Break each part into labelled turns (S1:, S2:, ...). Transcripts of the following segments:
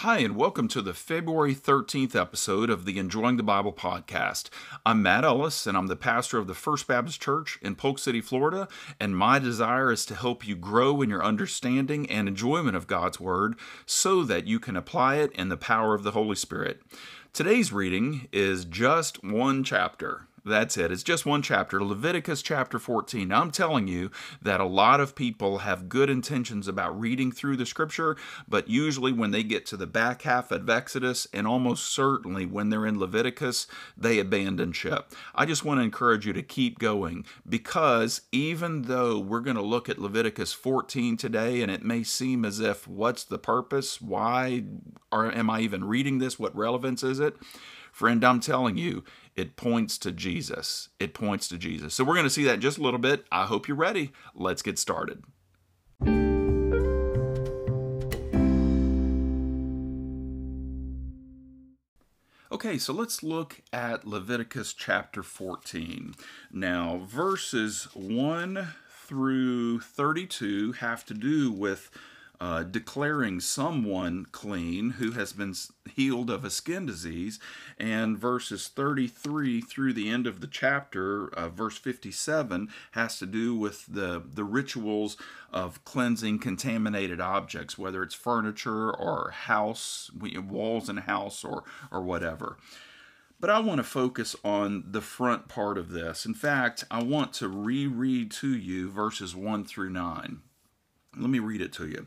S1: Hi, and welcome to the February 13th episode of the Enjoying the Bible podcast. I'm Matt Ellis, and I'm the pastor of the First Baptist Church in Polk City, Florida. And my desire is to help you grow in your understanding and enjoyment of God's Word so that you can apply it in the power of the Holy Spirit. Today's reading is just one chapter. That's it. It's just one chapter, Leviticus chapter 14. Now, I'm telling you that a lot of people have good intentions about reading through the scripture, but usually when they get to the back half of Exodus, and almost certainly when they're in Leviticus, they abandon ship. I just want to encourage you to keep going because even though we're going to look at Leviticus 14 today, and it may seem as if what's the purpose? Why are, am I even reading this? What relevance is it? Friend, I'm telling you, it points to Jesus. It points to Jesus. So we're going to see that in just a little bit. I hope you're ready. Let's get started. Okay, so let's look at Leviticus chapter 14. Now, verses 1 through 32 have to do with uh, declaring someone clean who has been healed of a skin disease. And verses 33 through the end of the chapter, uh, verse 57, has to do with the, the rituals of cleansing contaminated objects, whether it's furniture or house, walls in a house or, or whatever. But I want to focus on the front part of this. In fact, I want to reread to you verses 1 through 9. Let me read it to you.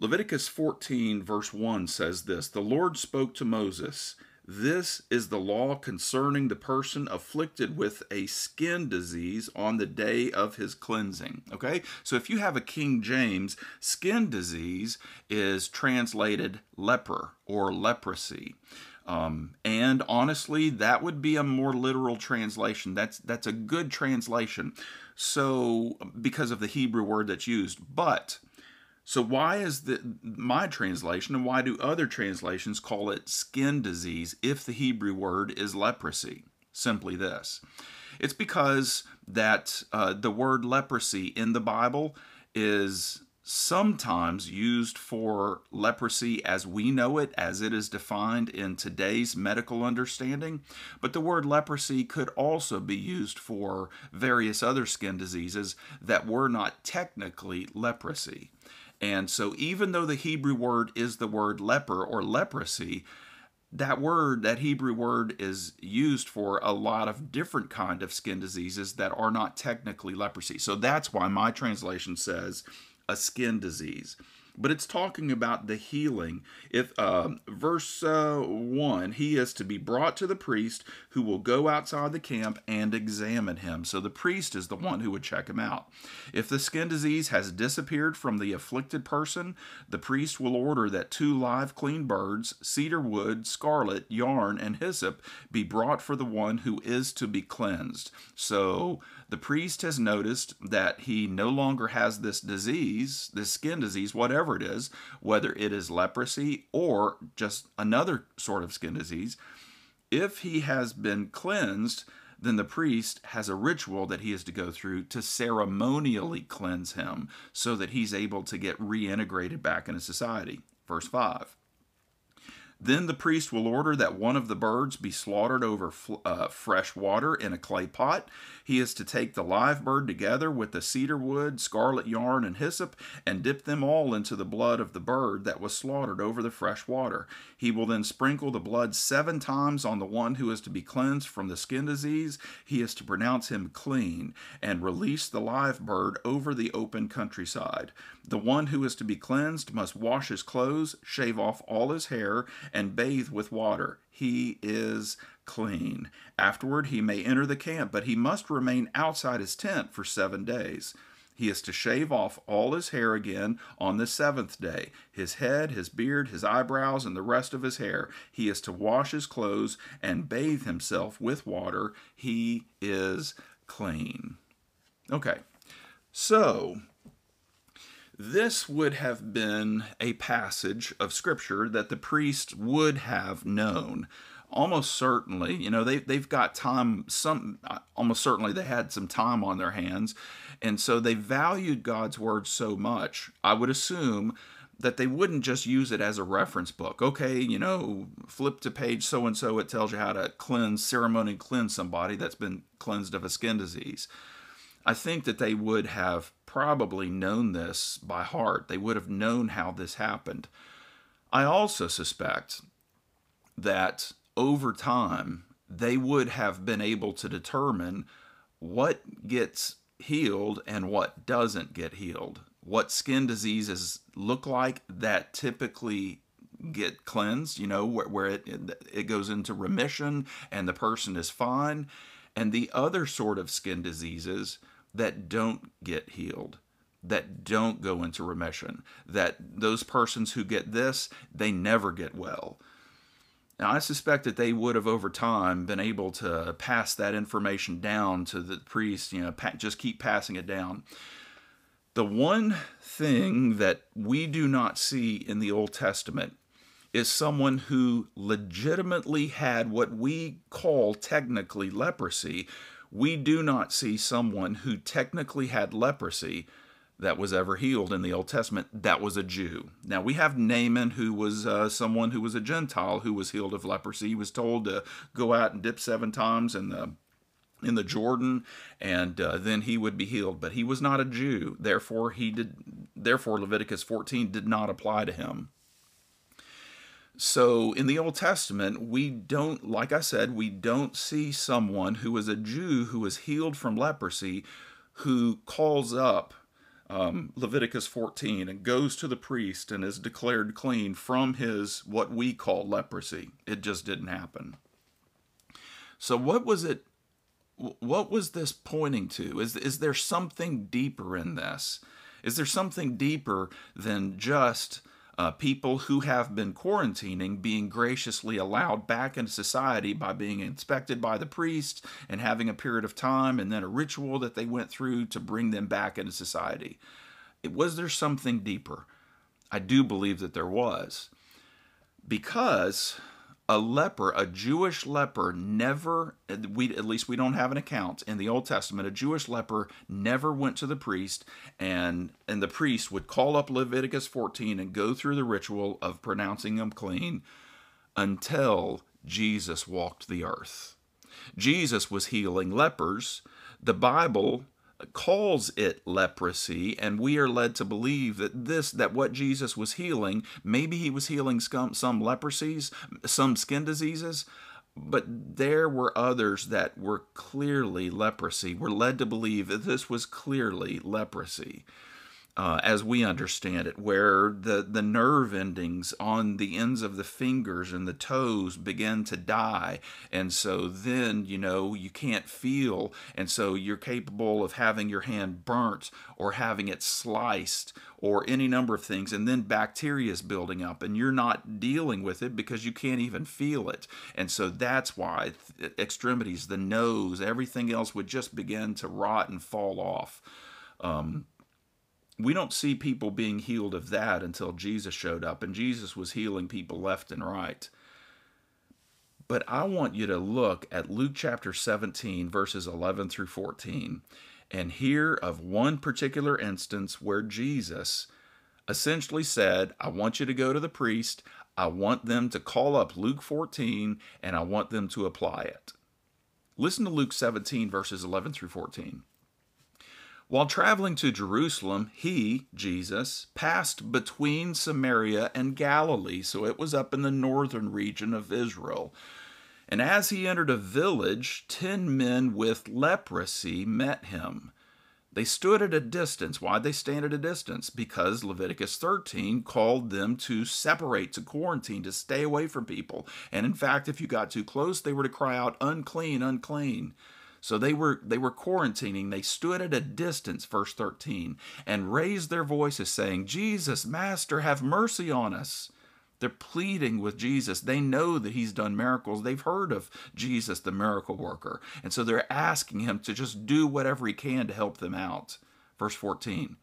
S1: Leviticus 14, verse 1 says this The Lord spoke to Moses, This is the law concerning the person afflicted with a skin disease on the day of his cleansing. Okay? So if you have a King James, skin disease is translated leper or leprosy. Um, and honestly, that would be a more literal translation. That's that's a good translation. So because of the Hebrew word that's used, but so why is the my translation and why do other translations call it skin disease if the Hebrew word is leprosy? Simply this. It's because that uh, the word leprosy in the Bible is sometimes used for leprosy as we know it, as it is defined in today's medical understanding. But the word leprosy could also be used for various other skin diseases that were not technically leprosy. And so, even though the Hebrew word is the word leper or leprosy, that word that hebrew word is used for a lot of different kind of skin diseases that are not technically leprosy so that's why my translation says a skin disease but it's talking about the healing. If uh, verse uh, one, he is to be brought to the priest, who will go outside the camp and examine him. So the priest is the one who would check him out. If the skin disease has disappeared from the afflicted person, the priest will order that two live clean birds, cedar wood, scarlet, yarn, and hyssop, be brought for the one who is to be cleansed. So the priest has noticed that he no longer has this disease, this skin disease, whatever it is, whether it is leprosy or just another sort of skin disease. If he has been cleansed, then the priest has a ritual that he is to go through to ceremonially cleanse him so that he's able to get reintegrated back into society. Verse 5. Then the priest will order that one of the birds be slaughtered over uh, fresh water in a clay pot. He is to take the live bird together with the cedar wood, scarlet yarn, and hyssop, and dip them all into the blood of the bird that was slaughtered over the fresh water. He will then sprinkle the blood seven times on the one who is to be cleansed from the skin disease. He is to pronounce him clean and release the live bird over the open countryside. The one who is to be cleansed must wash his clothes, shave off all his hair, and bathe with water. He is clean. Afterward, he may enter the camp, but he must remain outside his tent for seven days. He is to shave off all his hair again on the seventh day his head, his beard, his eyebrows, and the rest of his hair. He is to wash his clothes and bathe himself with water. He is clean. Okay, so this would have been a passage of scripture that the priest would have known. Almost certainly, you know, they, they've got time, some, almost certainly they had some time on their hands. And so they valued God's word so much. I would assume that they wouldn't just use it as a reference book. Okay, you know, flip to page so and so, it tells you how to cleanse, ceremony cleanse somebody that's been cleansed of a skin disease. I think that they would have probably known this by heart. They would have known how this happened. I also suspect that over time, they would have been able to determine what gets healed and what doesn't get healed what skin diseases look like that typically get cleansed, you know, where, where it, it goes into remission and the person is fine, and the other sort of skin diseases that don't get healed, that don't go into remission, that those persons who get this, they never get well. Now, I suspect that they would have over time been able to pass that information down to the priest, you know, just keep passing it down. The one thing that we do not see in the Old Testament is someone who legitimately had what we call technically leprosy. We do not see someone who technically had leprosy that was ever healed in the Old Testament that was a Jew. Now we have Naaman, who was uh, someone who was a Gentile who was healed of leprosy. He was told to go out and dip seven times in the in the Jordan, and uh, then he would be healed. But he was not a Jew, therefore he did. Therefore, Leviticus 14 did not apply to him. So in the Old Testament, we don't, like I said, we don't see someone who is a Jew who is healed from leprosy, who calls up um, Leviticus 14 and goes to the priest and is declared clean from his what we call leprosy. It just didn't happen. So, what was it what was this pointing to? Is, is there something deeper in this? Is there something deeper than just uh, people who have been quarantining being graciously allowed back into society by being inspected by the priest and having a period of time and then a ritual that they went through to bring them back into society? It, Was there something deeper? I do believe that there was. Because a leper, a Jewish leper, never, we at least we don't have an account in the Old Testament. A Jewish leper never went to the priest, and and the priest would call up Leviticus 14 and go through the ritual of pronouncing them clean until Jesus walked the earth. Jesus was healing lepers. The Bible calls it leprosy and we are led to believe that this that what Jesus was healing maybe he was healing some, some leprosies some skin diseases but there were others that were clearly leprosy. We're led to believe that this was clearly leprosy uh, as we understand it, where the, the nerve endings on the ends of the fingers and the toes begin to die. And so then, you know, you can't feel. And so you're capable of having your hand burnt or having it sliced or any number of things. And then bacteria is building up and you're not dealing with it because you can't even feel it. And so that's why extremities, the nose, everything else would just begin to rot and fall off. Um, we don't see people being healed of that until Jesus showed up, and Jesus was healing people left and right. But I want you to look at Luke chapter 17, verses 11 through 14, and hear of one particular instance where Jesus essentially said, I want you to go to the priest, I want them to call up Luke 14, and I want them to apply it. Listen to Luke 17, verses 11 through 14. While traveling to Jerusalem, he, Jesus, passed between Samaria and Galilee, so it was up in the northern region of Israel. And as he entered a village, ten men with leprosy met him. They stood at a distance. Why'd they stand at a distance? Because Leviticus 13 called them to separate, to quarantine, to stay away from people. And in fact, if you got too close, they were to cry out, unclean, unclean. So they were they were quarantining. They stood at a distance, verse 13, and raised their voices, saying, Jesus, Master, have mercy on us. They're pleading with Jesus. They know that he's done miracles. They've heard of Jesus, the miracle worker. And so they're asking him to just do whatever he can to help them out. Verse 14.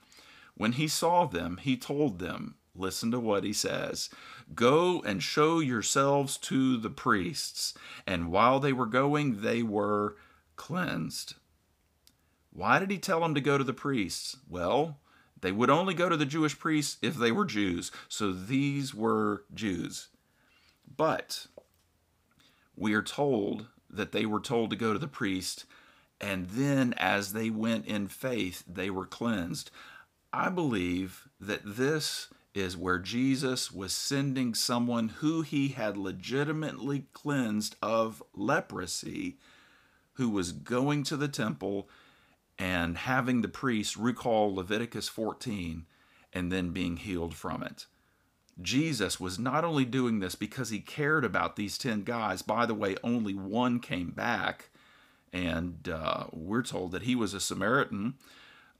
S1: When he saw them, he told them, Listen to what he says. Go and show yourselves to the priests. And while they were going, they were cleansed. Why did he tell them to go to the priests? Well, They would only go to the Jewish priests if they were Jews. So these were Jews. But we are told that they were told to go to the priest, and then as they went in faith, they were cleansed. I believe that this is where Jesus was sending someone who he had legitimately cleansed of leprosy, who was going to the temple and having the priest recall Leviticus 14 and then being healed from it. Jesus was not only doing this because he cared about these 10 guys. By the way, only one came back, and uh, we're told that he was a Samaritan.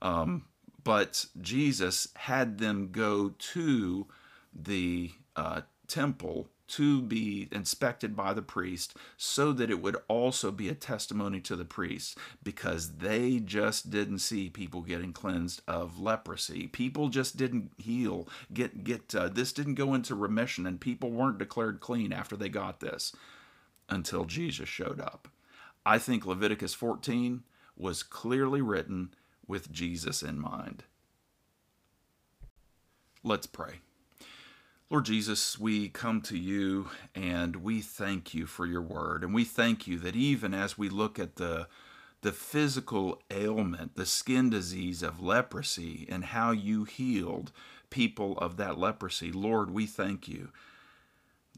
S1: Um, but Jesus had them go to the uh, temple to be inspected by the priest so that it would also be a testimony to the priests because they just didn't see people getting cleansed of leprosy. People just didn't heal get get uh, this didn't go into remission and people weren't declared clean after they got this until Jesus showed up. I think leviticus 14 was clearly written with Jesus in mind. Let's pray Lord Jesus, we come to you and we thank you for your word. And we thank you that even as we look at the, the physical ailment, the skin disease of leprosy, and how you healed people of that leprosy, Lord, we thank you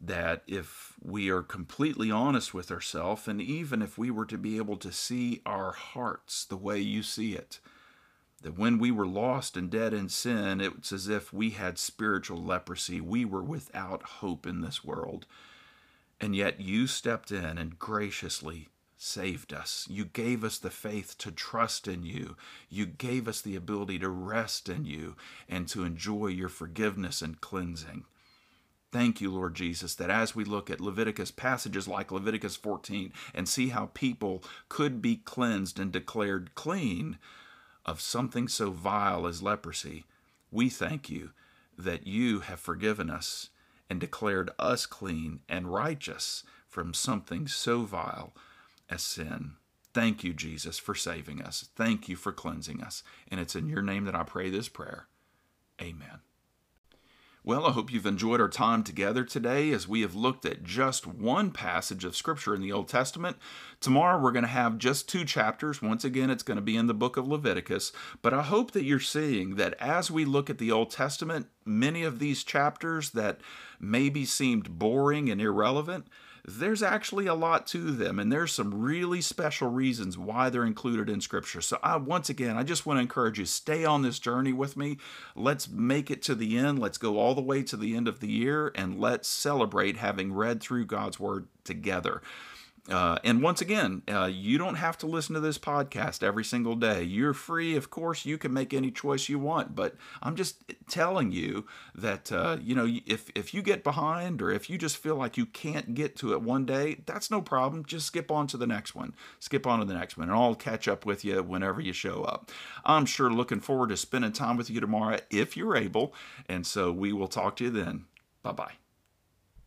S1: that if we are completely honest with ourselves, and even if we were to be able to see our hearts the way you see it, that when we were lost and dead in sin, it was as if we had spiritual leprosy. We were without hope in this world. And yet you stepped in and graciously saved us. You gave us the faith to trust in you. You gave us the ability to rest in you and to enjoy your forgiveness and cleansing. Thank you, Lord Jesus, that as we look at Leviticus passages like Leviticus 14 and see how people could be cleansed and declared clean, of something so vile as leprosy, we thank you that you have forgiven us and declared us clean and righteous from something so vile as sin. Thank you, Jesus, for saving us. Thank you for cleansing us. And it's in your name that I pray this prayer. Amen. Well, I hope you've enjoyed our time together today as we have looked at just one passage of Scripture in the Old Testament. Tomorrow we're going to have just two chapters. Once again, it's going to be in the book of Leviticus. But I hope that you're seeing that as we look at the Old Testament, many of these chapters that maybe seemed boring and irrelevant, there's actually a lot to them, and there's some really special reasons why they're included in Scripture. So, I, once again, I just want to encourage you stay on this journey with me. Let's make it to the end. Let's go all the way to the end of the year, and let's celebrate having read through God's Word together. Uh, and once again, uh, you don't have to listen to this podcast every single day. You're free, of course. You can make any choice you want. But I'm just telling you that uh, you know if if you get behind or if you just feel like you can't get to it one day, that's no problem. Just skip on to the next one. Skip on to the next one, and I'll catch up with you whenever you show up. I'm sure looking forward to spending time with you tomorrow if you're able. And so we will talk to you then. Bye bye.